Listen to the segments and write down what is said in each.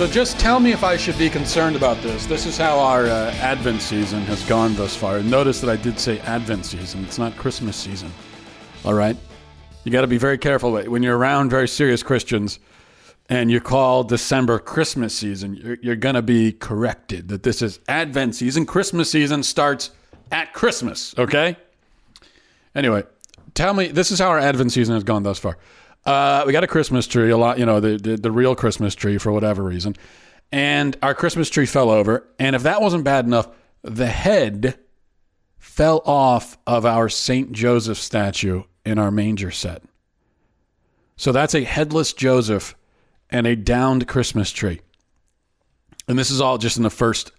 So just tell me if I should be concerned about this. This is how our uh, Advent season has gone thus far. Notice that I did say Advent season. It's not Christmas season. All right? You got to be very careful when you're around very serious Christians and you call December Christmas season, you're, you're going to be corrected that this is Advent season. Christmas season starts at Christmas, okay? Anyway, tell me, this is how our Advent season has gone thus far. Uh, we got a Christmas tree, a lot, you know, the, the, the real Christmas tree for whatever reason. And our Christmas tree fell over. And if that wasn't bad enough, the head fell off of our St. Joseph statue in our manger set. So that's a headless Joseph and a downed Christmas tree. And this is all just in the first,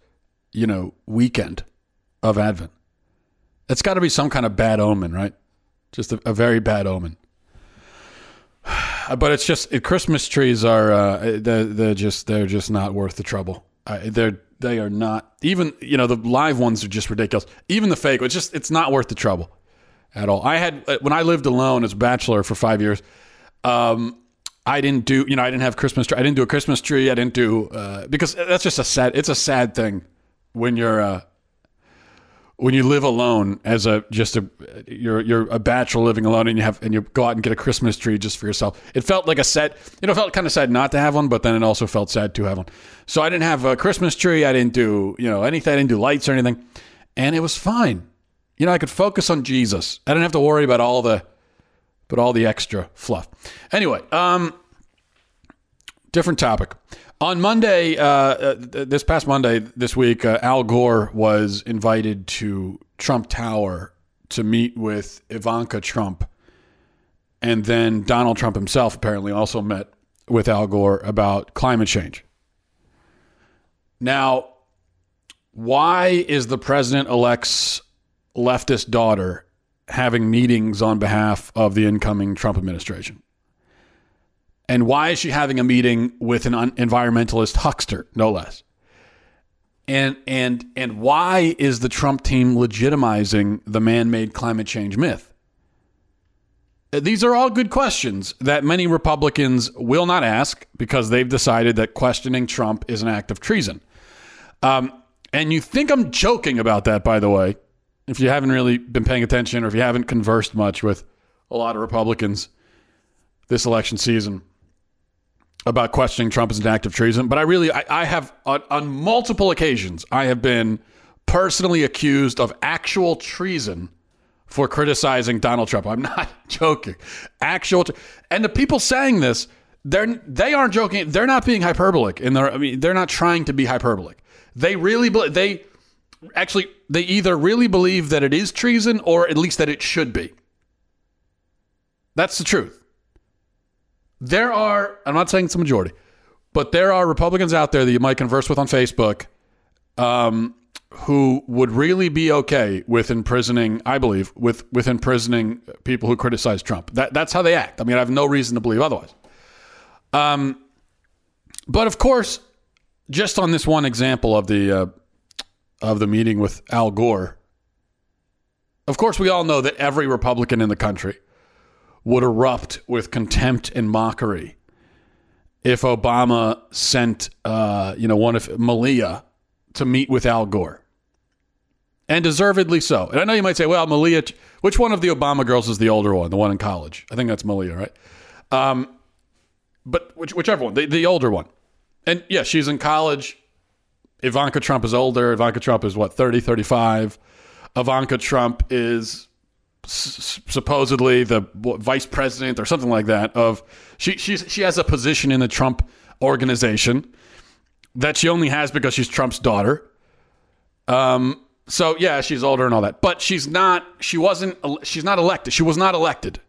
you know, weekend of Advent. It's got to be some kind of bad omen, right? Just a, a very bad omen. but it's just it, Christmas trees are uh, they're, they're, just they're just not worth the trouble. Uh, they're they are not even you know the live ones are just ridiculous. Even the fake, it's just it's not worth the trouble at all. I had uh, when I lived alone as a bachelor for five years. Um, I didn't do you know I didn't have Christmas tree. I didn't do a Christmas tree. I didn't do uh, because that's just a sad. It's a sad thing when you're uh, when you live alone as a just a you're you're a bachelor living alone and you have and you go out and get a Christmas tree just for yourself. It felt like a set. You know, felt kind of sad not to have one, but then it also felt sad to have one. So I didn't have a Christmas tree. I didn't do you know anything. I didn't do lights or anything, and it was fine. You know, I could focus on Jesus. I didn't have to worry about all the but all the extra fluff. Anyway, um, different topic. On Monday, uh, uh, this past Monday, this week, uh, Al Gore was invited to Trump Tower to meet with Ivanka Trump. And then Donald Trump himself apparently also met with Al Gore about climate change. Now, why is the president elect's leftist daughter having meetings on behalf of the incoming Trump administration? And why is she having a meeting with an environmentalist huckster, no less? And and and why is the Trump team legitimizing the man-made climate change myth? These are all good questions that many Republicans will not ask because they've decided that questioning Trump is an act of treason. Um, and you think I'm joking about that, by the way, if you haven't really been paying attention or if you haven't conversed much with a lot of Republicans this election season about questioning Trump as an act of treason, but I really, I, I have on, on, multiple occasions, I have been personally accused of actual treason for criticizing Donald Trump. I'm not joking. Actual, and the people saying this, they're they aren't joking. They're not being hyperbolic, and they're I mean they're not trying to be hyperbolic. They really they actually they either really believe that it is treason or at least that it should be. That's the truth. There are, I'm not saying it's a majority, but there are Republicans out there that you might converse with on Facebook um, who would really be okay with imprisoning, I believe, with, with imprisoning people who criticize Trump. That, that's how they act. I mean, I have no reason to believe otherwise. Um, but of course, just on this one example of the uh, of the meeting with Al Gore, of course, we all know that every Republican in the country would erupt with contempt and mockery if Obama sent, uh, you know, one of Malia to meet with Al Gore. And deservedly so. And I know you might say, well, Malia, which one of the Obama girls is the older one, the one in college? I think that's Malia, right? Um, but which, whichever one, the, the older one. And yeah, she's in college. Ivanka Trump is older. Ivanka Trump is what, 30, 35. Ivanka Trump is supposedly the vice president or something like that of she she she has a position in the Trump organization that she only has because she's Trump's daughter. Um, so yeah, she's older and all that, but she's not. She wasn't. She's not elected. She was not elected.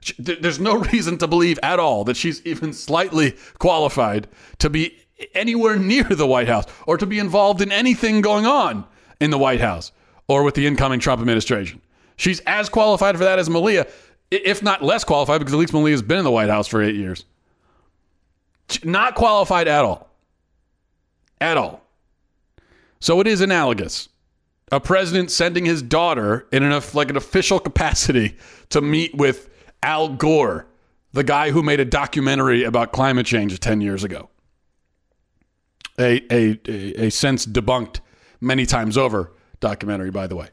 She, there's no reason to believe at all that she's even slightly qualified to be anywhere near the White House or to be involved in anything going on in the White House or with the incoming Trump administration. She's as qualified for that as Malia, if not less qualified, because at least Malia's been in the White House for eight years. Not qualified at all. At all. So it is analogous. A president sending his daughter in an like an official capacity to meet with Al Gore, the guy who made a documentary about climate change 10 years ago. A, a, a, since debunked many times over documentary, by the way.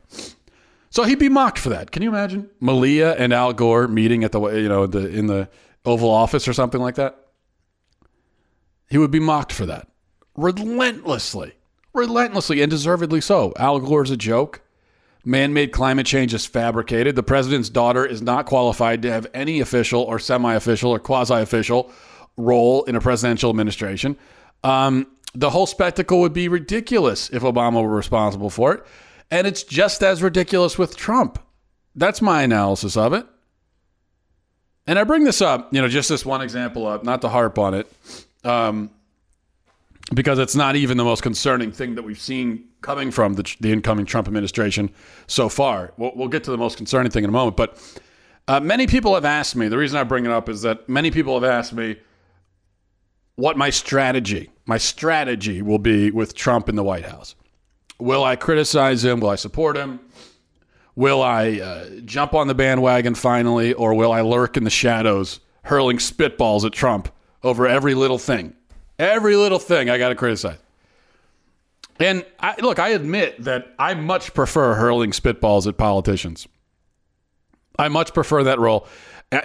So he'd be mocked for that. Can you imagine Malia and Al Gore meeting at the you know the in the Oval Office or something like that? He would be mocked for that relentlessly, relentlessly, and deservedly so. Al Gore's a joke. Man-made climate change is fabricated. The president's daughter is not qualified to have any official or semi-official or quasi-official role in a presidential administration. Um, the whole spectacle would be ridiculous if Obama were responsible for it. And it's just as ridiculous with Trump. That's my analysis of it. And I bring this up, you know, just this one example up, not to harp on it, um, because it's not even the most concerning thing that we've seen coming from the, the incoming Trump administration so far. We'll, we'll, get to the most concerning thing in a moment. But uh, many people have asked me, the reason I bring it up is that many people have asked me what my strategy, my strategy will be with Trump in the White House. Will I criticize him? Will I support him? Will I uh, jump on the bandwagon finally, or will I lurk in the shadows, hurling spitballs at Trump over every little thing? Every little thing I got to criticize. And I, look, I admit that I much prefer hurling spitballs at politicians. I much prefer that role.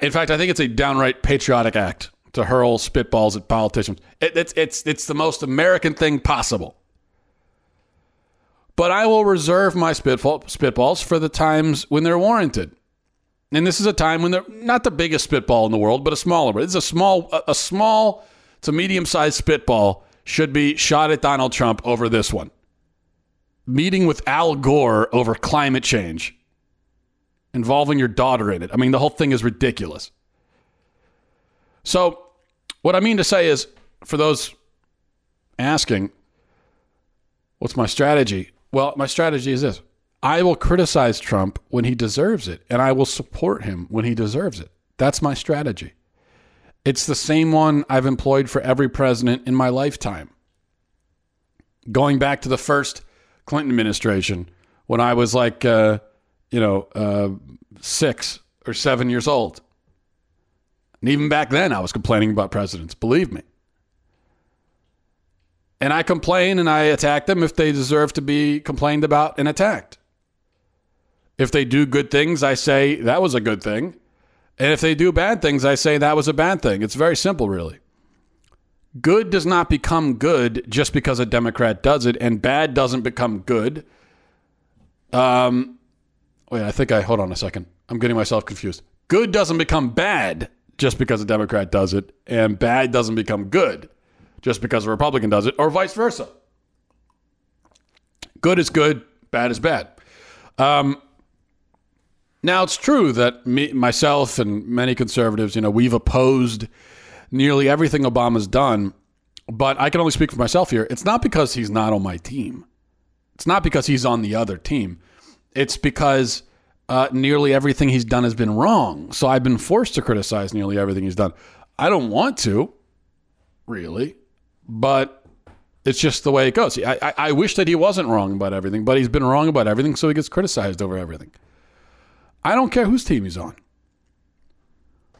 In fact, I think it's a downright patriotic act to hurl spitballs at politicians. It, it's, it's, it's the most American thing possible but I will reserve my spitball, spitballs for the times when they're warranted. And this is a time when they're not the biggest spitball in the world, but a smaller. But it's a small, a, a small to medium sized spitball should be shot at Donald Trump over this one. Meeting with Al Gore over climate change, involving your daughter in it. I mean, the whole thing is ridiculous. So, what I mean to say is, for those asking, what's my strategy? Well, my strategy is this I will criticize Trump when he deserves it, and I will support him when he deserves it. That's my strategy. It's the same one I've employed for every president in my lifetime. Going back to the first Clinton administration, when I was like, uh, you know, uh, six or seven years old. And even back then, I was complaining about presidents, believe me. And I complain and I attack them if they deserve to be complained about and attacked. If they do good things, I say that was a good thing. And if they do bad things, I say that was a bad thing. It's very simple, really. Good does not become good just because a Democrat does it, and bad doesn't become good. Um, wait, I think I hold on a second. I'm getting myself confused. Good doesn't become bad just because a Democrat does it, and bad doesn't become good just because a Republican does it, or vice versa. Good is good, bad is bad. Um, now it's true that me, myself, and many conservatives, you know, we've opposed nearly everything Obama's done. But I can only speak for myself here. It's not because he's not on my team. It's not because he's on the other team. It's because uh, nearly everything he's done has been wrong. So I've been forced to criticize nearly everything he's done. I don't want to, really but it's just the way it goes. I, I, I, wish that he wasn't wrong about everything, but he's been wrong about everything, so he gets criticized over everything. I don't care whose team he's on.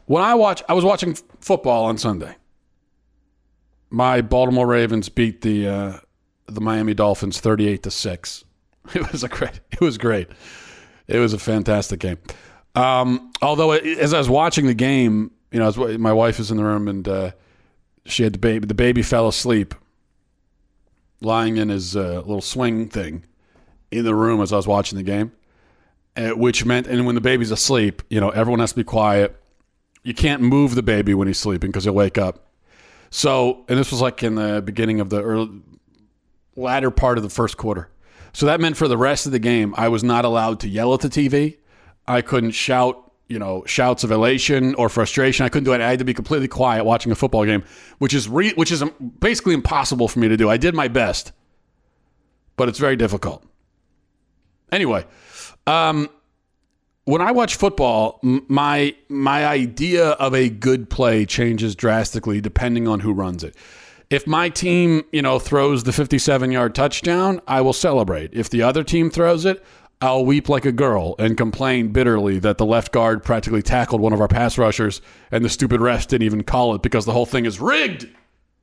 When I watch, I was watching football on Sunday. My Baltimore Ravens beat the uh, the Miami Dolphins thirty-eight to six. It was a great. It was great. It was a fantastic game. Um, although, as I was watching the game, you know, was, my wife is in the room and. Uh, she had the baby. The baby fell asleep, lying in his uh, little swing thing in the room as I was watching the game, uh, which meant, and when the baby's asleep, you know, everyone has to be quiet. You can't move the baby when he's sleeping because he'll wake up. So, and this was like in the beginning of the early, latter part of the first quarter. So that meant for the rest of the game, I was not allowed to yell at the TV. I couldn't shout, you know, shouts of elation or frustration. I couldn't do it. I had to be completely quiet watching a football game, which is re- which is basically impossible for me to do. I did my best, but it's very difficult. Anyway, um, when I watch football, my my idea of a good play changes drastically depending on who runs it. If my team, you know, throws the 57-yard touchdown, I will celebrate. If the other team throws it, I'll weep like a girl and complain bitterly that the left guard practically tackled one of our pass rushers and the stupid refs didn't even call it because the whole thing is rigged.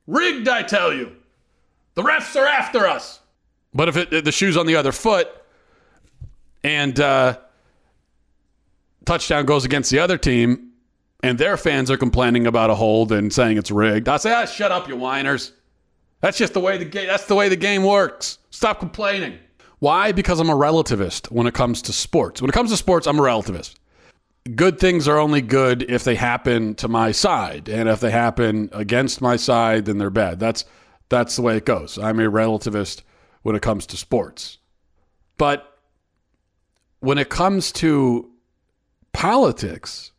Rigged, I tell you. The refs are after us. But if it, the shoe's on the other foot and uh, touchdown goes against the other team, and their fans are complaining about a hold and saying it's rigged. I say, ah, shut up, you whiners. That's just the way the game. That's the way the game works. Stop complaining. Why? Because I'm a relativist when it comes to sports. When it comes to sports, I'm a relativist. Good things are only good if they happen to my side, and if they happen against my side, then they're bad. That's that's the way it goes. I'm a relativist when it comes to sports. But when it comes to politics,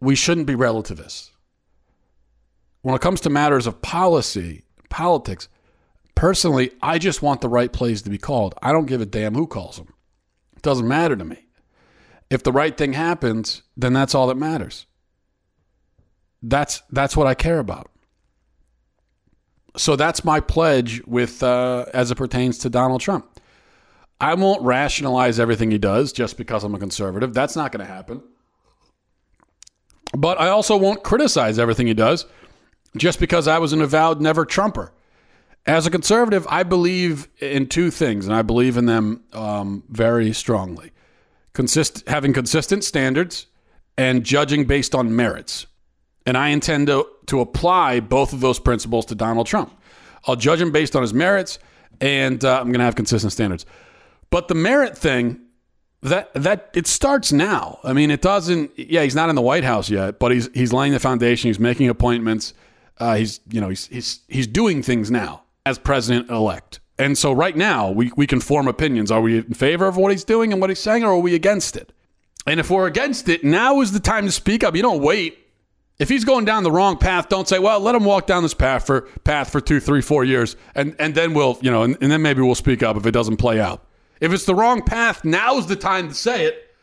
we shouldn't be relativists. When it comes to matters of policy, politics, personally, I just want the right plays to be called. I don't give a damn who calls them. It doesn't matter to me. If the right thing happens, then that's all that matters. That's that's what I care about. So that's my pledge with uh, as it pertains to Donald Trump. I won't rationalize everything he does just because I'm a conservative. That's not going to happen. But I also won't criticize everything he does just because I was an avowed never Trumper. As a conservative, I believe in two things, and I believe in them um, very strongly: Consist- having consistent standards and judging based on merits. And I intend to, to apply both of those principles to Donald Trump. I'll judge him based on his merits, and uh, I'm going to have consistent standards. But the merit thing, that that it starts now. I mean, it doesn't. Yeah, he's not in the White House yet, but he's he's laying the foundation. He's making appointments. Uh, he's you know he's he's he's doing things now as president elect. And so right now we we can form opinions. Are we in favor of what he's doing and what he's saying, or are we against it? And if we're against it, now is the time to speak up. You don't wait. If he's going down the wrong path, don't say, "Well, let him walk down this path for path for two, three, four years, and and then we'll you know, and, and then maybe we'll speak up if it doesn't play out." If it's the wrong path, now's the time to say it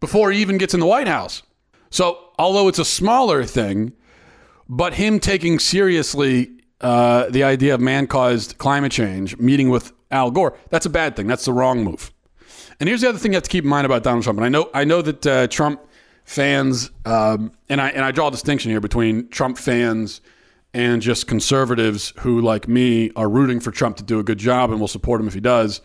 before he even gets in the White House. So, although it's a smaller thing, but him taking seriously uh, the idea of man caused climate change, meeting with Al Gore, that's a bad thing. That's the wrong move. And here's the other thing you have to keep in mind about Donald Trump. And I know, I know that uh, Trump fans, um, and, I, and I draw a distinction here between Trump fans and just conservatives who, like me, are rooting for Trump to do a good job and will support him if he does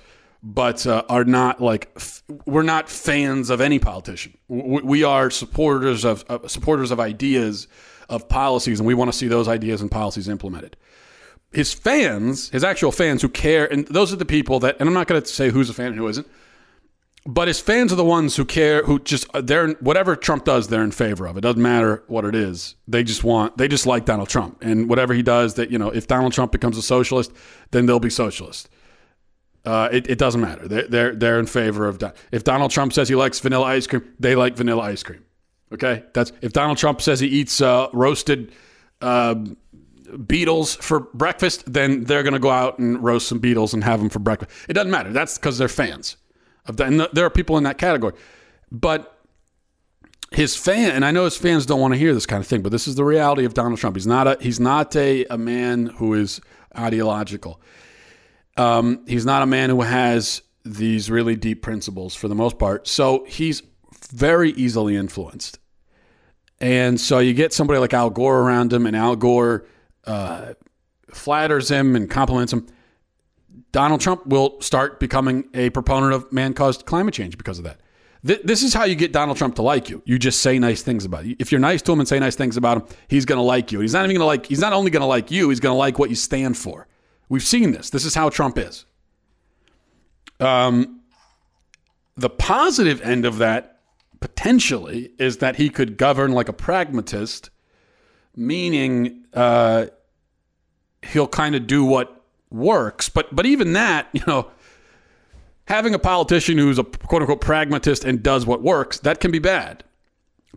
but uh, are not like f- we're not fans of any politician. W- we are supporters of uh, supporters of ideas, of policies, and we want to see those ideas and policies implemented. His fans, his actual fans who care, and those are the people that, and I'm not going to say who's a fan and who isn't, but his fans are the ones who care, who just uh, they're whatever Trump does, they're in favor of. It doesn't matter what it is. They just want, they just like Donald Trump, and whatever he does, that you know, if Donald Trump becomes a socialist, then they'll be socialist. Uh, it, it, doesn't matter. They're, they're, they're in favor of if Donald Trump says he likes vanilla ice cream, they like vanilla ice cream. Okay, that's if Donald Trump says he eats uh, roasted uh, beetles for breakfast, then they're going to go out and roast some beetles and have them for breakfast. It doesn't matter. That's because they're fans of that, and there are people in that category. But his fan, and I know his fans don't want to hear this kind of thing, but this is the reality of Donald Trump. He's not a he's not a, a man who is ideological. Um, he's not a man who has these really deep principles for the most part. So he's very easily influenced. And so you get somebody like Al Gore around him, and Al Gore uh, flatters him and compliments him. Donald Trump will start becoming a proponent of man caused climate change because of that. this is how you get Donald Trump to like you. You just say nice things about you. If you're nice to him and say nice things about him, he's going to like you. He's not even going to like, he's not only going to like you, he's going to like what you stand for. We've seen this. This is how Trump is. Um, the positive end of that potentially is that he could govern like a pragmatist, meaning uh, he'll kind of do what works. But but even that, you know, having a politician who's a quote unquote pragmatist and does what works, that can be bad.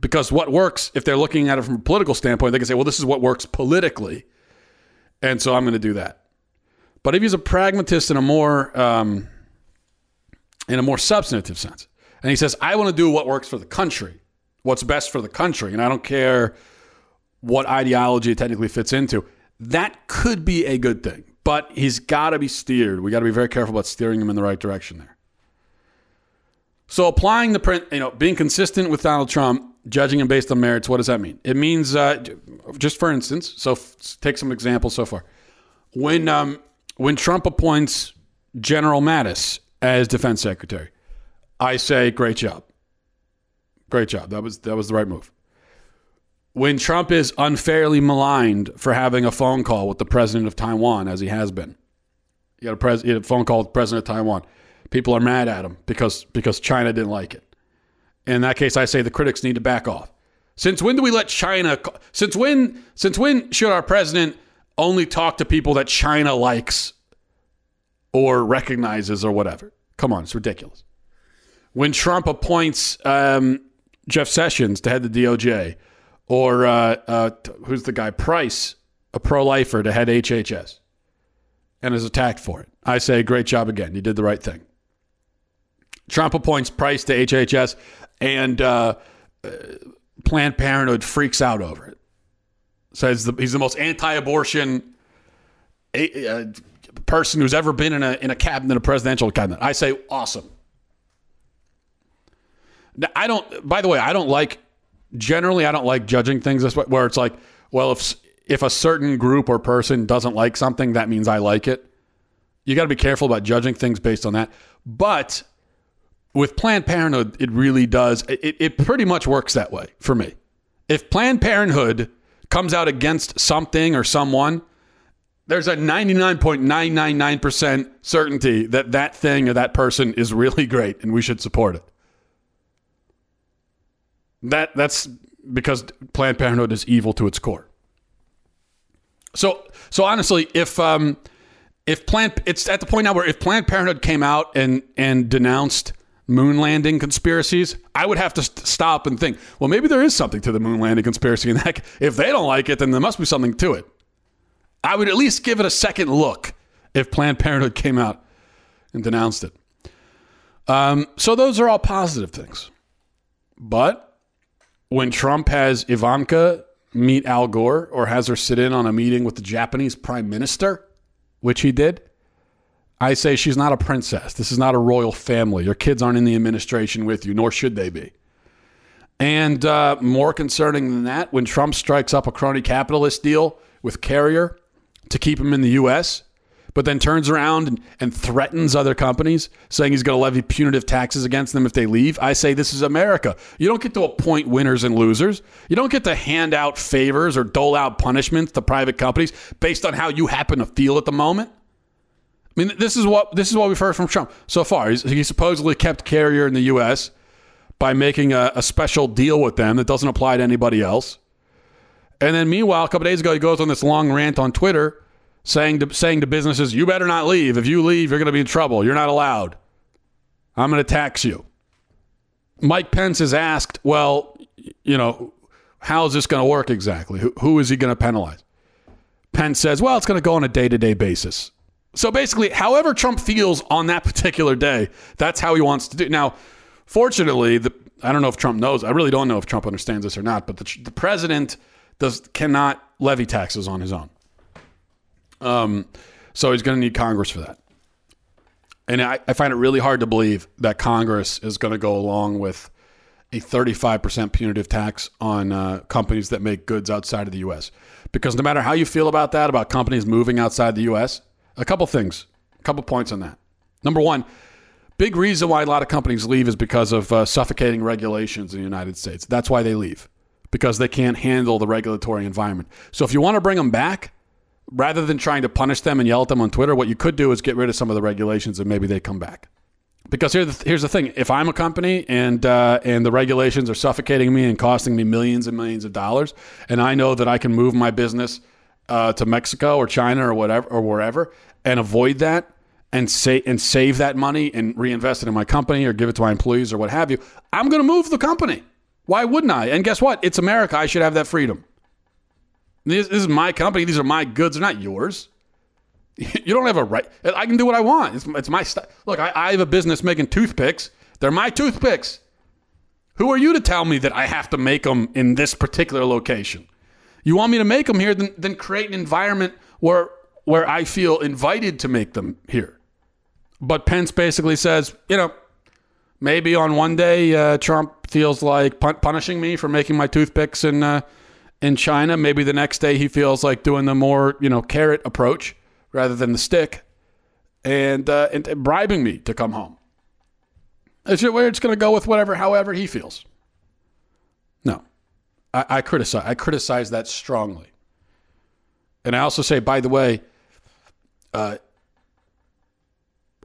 Because what works, if they're looking at it from a political standpoint, they can say, well, this is what works politically. And so I'm going to do that. But if he's a pragmatist in a more um, in a more substantive sense, and he says, I want to do what works for the country, what's best for the country, and I don't care what ideology it technically fits into, that could be a good thing. But he's got to be steered. We got to be very careful about steering him in the right direction there. So applying the print, you know, being consistent with Donald Trump, judging him based on merits, what does that mean? It means, uh, just for instance, so f- take some examples so far. When um, when Trump appoints General Mattis as defense secretary, I say, great job. Great job. That was that was the right move. When Trump is unfairly maligned for having a phone call with the president of Taiwan, as he has been, he had a, pres- he had a phone call with the president of Taiwan. People are mad at him because because China didn't like it. In that case, I say the critics need to back off. Since when do we let China? Since when? Since when should our president only talk to people that China likes or recognizes or whatever? Come on, it's ridiculous when Trump appoints um, Jeff Sessions to head the DOJ, or uh, uh, who's the guy Price, a pro-lifer, to head HHS, and is attacked for it. I say, great job again. You did the right thing. Trump appoints Price to HHS, and uh, Planned Parenthood freaks out over it. Says the, he's the most anti-abortion person who's ever been in a in a cabinet, a presidential cabinet. I say, awesome. I don't. By the way, I don't like. Generally, I don't like judging things this way, where it's like, well, if if a certain group or person doesn't like something, that means I like it. You got to be careful about judging things based on that. But with Planned Parenthood, it really does. It, it pretty much works that way for me. If Planned Parenthood comes out against something or someone, there's a 99.999% certainty that that thing or that person is really great and we should support it. That that's because Planned Parenthood is evil to its core. So so honestly, if um if Planned it's at the point now where if Planned Parenthood came out and and denounced moon landing conspiracies, I would have to st- stop and think, well, maybe there is something to the moon landing conspiracy. And that, if they don't like it, then there must be something to it. I would at least give it a second look if Planned Parenthood came out and denounced it. Um, so those are all positive things. But when Trump has Ivanka meet Al Gore or has her sit in on a meeting with the Japanese prime minister, which he did, I say she's not a princess. This is not a royal family. Your kids aren't in the administration with you, nor should they be. And uh, more concerning than that, when Trump strikes up a crony capitalist deal with Carrier to keep him in the U.S., but then turns around and, and threatens other companies, saying he's going to levy punitive taxes against them if they leave. I say this is America. You don't get to appoint winners and losers. You don't get to hand out favors or dole out punishments to private companies based on how you happen to feel at the moment. I mean, this is what this is what we've heard from Trump so far. He's, he supposedly kept Carrier in the U.S. by making a, a special deal with them that doesn't apply to anybody else. And then, meanwhile, a couple days ago, he goes on this long rant on Twitter saying to, saying to businesses, you better not leave. If you leave, you're going to be in trouble. You're not allowed. I'm going to tax you. Mike Pence is asked, well, you know, how is this going to work exactly? Who, who is he going to penalize? Pence says, well, it's going to go on a day to day basis. So basically, however Trump feels on that particular day, that's how he wants to do. Now, fortunately, the, I don't know if Trump knows. I really don't know if Trump understands this or not. But the, the president does cannot levy taxes on his own. Um, so he's going to need Congress for that. And I, I, find it really hard to believe that Congress is going to go along with a 35% punitive tax on uh, companies that make goods outside of the U.S. Because no matter how you feel about that, about companies moving outside the U.S., a couple things, a couple points on that. Number one, big reason why a lot of companies leave is because of uh, suffocating regulations in the United States. That's why they leave, because they can't handle the regulatory environment. So if you want to bring them back, rather than trying to punish them and yell at them on Twitter, what you could do is get rid of some of the regulations and maybe they come back. Because here's the, here's the thing: if I'm a company and uh, and the regulations are suffocating me and costing me millions and millions of dollars, and I know that I can move my business uh, to Mexico or China or whatever or wherever and avoid that and say and save that money and reinvest it in my company or give it to my employees or what have you, I'm going to move the company. Why wouldn't I? And guess what? It's America. I should have that freedom. This, this is my company. These are my goods. They're not yours. You don't have a right. I can do what I want. It's, it's my stuff. Look, I, I have a business making toothpicks. They're my toothpicks. Who are you to tell me that I have to make them in this particular location? You want me to make them here, then, then create an environment where where I feel invited to make them here. But Pence basically says, you know, maybe on one day uh, Trump feels like pun- punishing me for making my toothpicks in uh, in China. Maybe the next day he feels like doing the more you know carrot approach rather than the stick, and uh, and, and bribing me to come home. It's just, it's going to go with whatever, however he feels. No, I, I criticize. I criticize that strongly, and I also say, by the way, uh,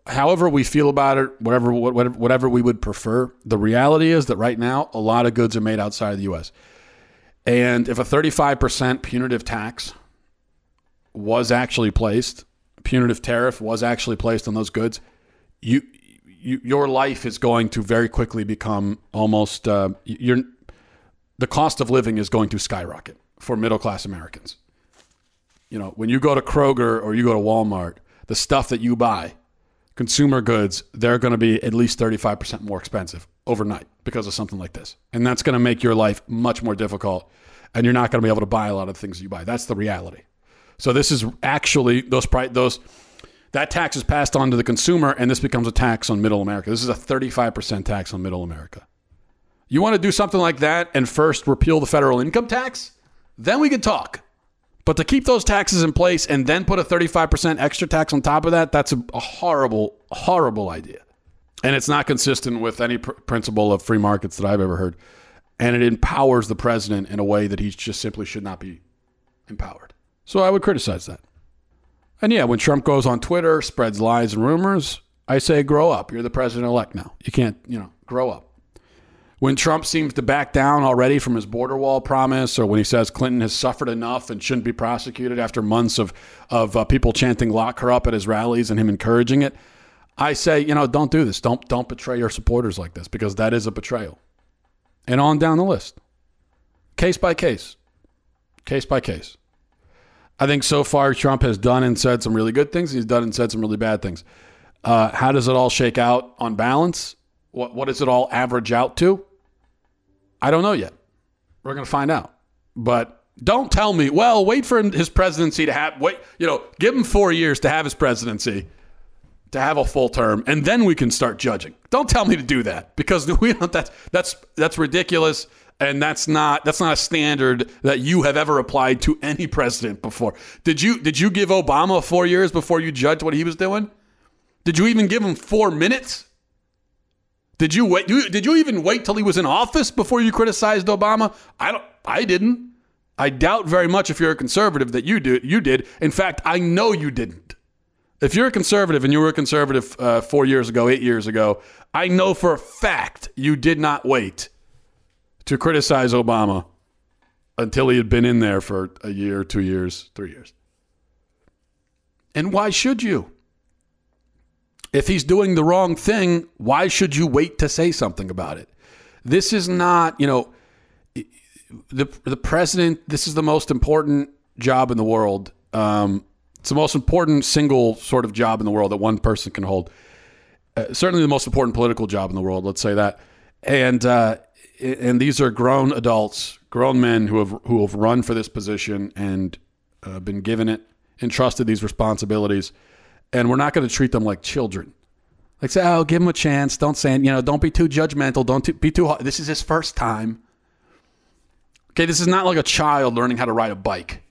however we feel about it, whatever, whatever whatever we would prefer, the reality is that right now a lot of goods are made outside of the U.S. And if a 35% punitive tax was actually placed, punitive tariff was actually placed on those goods, you, you your life is going to very quickly become almost uh, you're the cost of living is going to skyrocket for middle class Americans. You know, when you go to Kroger or you go to Walmart, the stuff that you buy, consumer goods, they're going to be at least 35% more expensive overnight because of something like this. And that's going to make your life much more difficult and you're not going to be able to buy a lot of things you buy. That's the reality. So this is actually those price those that tax is passed on to the consumer, and this becomes a tax on middle America. This is a 35% tax on middle America. You want to do something like that and first repeal the federal income tax? Then we can talk. But to keep those taxes in place and then put a 35% extra tax on top of that, that's a, horrible, horrible idea. And it's not consistent with any pr- principle of free markets that I've ever heard. And it empowers the president in a way that he just simply should not be empowered. So I would criticize that. And yeah, when Trump goes on Twitter, spreads lies and rumors, I say, grow up. You're the president elect now. You can't, you know, grow up. When Trump seems to back down already from his border wall promise, or when he says Clinton has suffered enough and shouldn't be prosecuted after months of, of uh, people chanting lock her up at his rallies and him encouraging it, I say, you know, don't do this. Don't, don't betray your supporters like this because that is a betrayal. And on down the list, case by case, case by case. I think so far Trump has done and said some really good things. He's done and said some really bad things. Uh, how does it all shake out on balance? What what does it all average out to? I don't know yet. We're going to find out. But don't tell me, well, wait for his presidency to have wait, you know, give him 4 years to have his presidency, to have a full term, and then we can start judging. Don't tell me to do that because we don't that's that's that's ridiculous and that's not that's not a standard that you have ever applied to any president before. Did you did you give Obama 4 years before you judged what he was doing? Did you even give him 4 minutes? Did you wait did you even wait till he was in office before you criticized Obama? I don't I didn't. I doubt very much if you're a conservative that you do you did. In fact, I know you didn't. If you're a conservative and you were a conservative uh, four years ago, eight years ago, I know for a fact you did not wait to criticize Obama until he had been in there for a year, two years, three years. And why should you? If he's doing the wrong thing, why should you wait to say something about it? This is not, you know, the the president. This is the most important job in the world. Um, it's the most important single sort of job in the world that one person can hold. Uh, certainly, the most important political job in the world. Let's say that. And uh, and these are grown adults, grown men who have who have run for this position and uh, been given it, entrusted these responsibilities, and we're not going to treat them like children. Like say, oh, give him a chance. Don't say, you know, don't be too judgmental. Don't be too. Hard. This is his first time. Okay, this is not like a child learning how to ride a bike.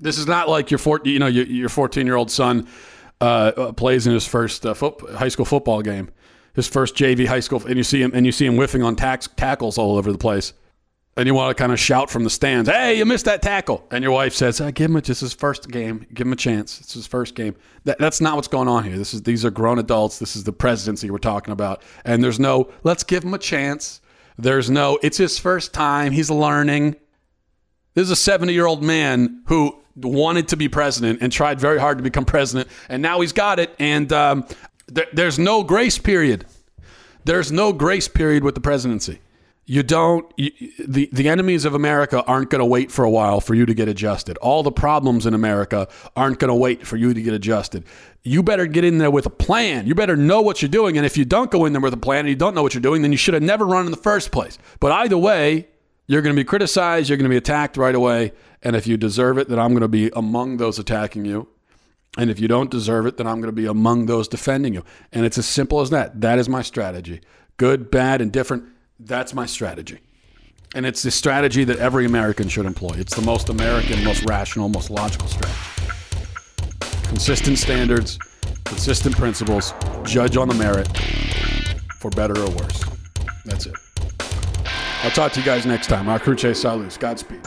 This is not like your four, you know, your, your 14 year old son uh, plays in his first uh, foot, high school football game his first JV high school, and you see him and you see him whiffing on tax, tackles all over the place. And you want to kind of shout from the stands, "Hey, you missed that tackle!" And your wife says, "I give him a, just his first game. Give him a chance. It's his first game." That, that's not what's going on here. This is these are grown adults. This is the presidency we're talking about, and there's no let's give him a chance. There's no it's his first time. He's learning. This is a 70 year old man who wanted to be president and tried very hard to become president, and now he's got it. And um, th- there's no grace period. There's no grace period with the presidency. You don't, you, the, the enemies of America aren't going to wait for a while for you to get adjusted. All the problems in America aren't going to wait for you to get adjusted. You better get in there with a plan. You better know what you're doing. And if you don't go in there with a plan and you don't know what you're doing, then you should have never run in the first place. But either way, you're going to be criticized, you're going to be attacked right away. And if you deserve it, then I'm going to be among those attacking you. And if you don't deserve it, then I'm going to be among those defending you. And it's as simple as that. That is my strategy. Good, bad, and different. That's my strategy. And it's the strategy that every American should employ. It's the most American, most rational, most logical strategy. Consistent standards, consistent principles, judge on the merit, for better or worse. That's it. I'll talk to you guys next time. Crew chase. Godspeed.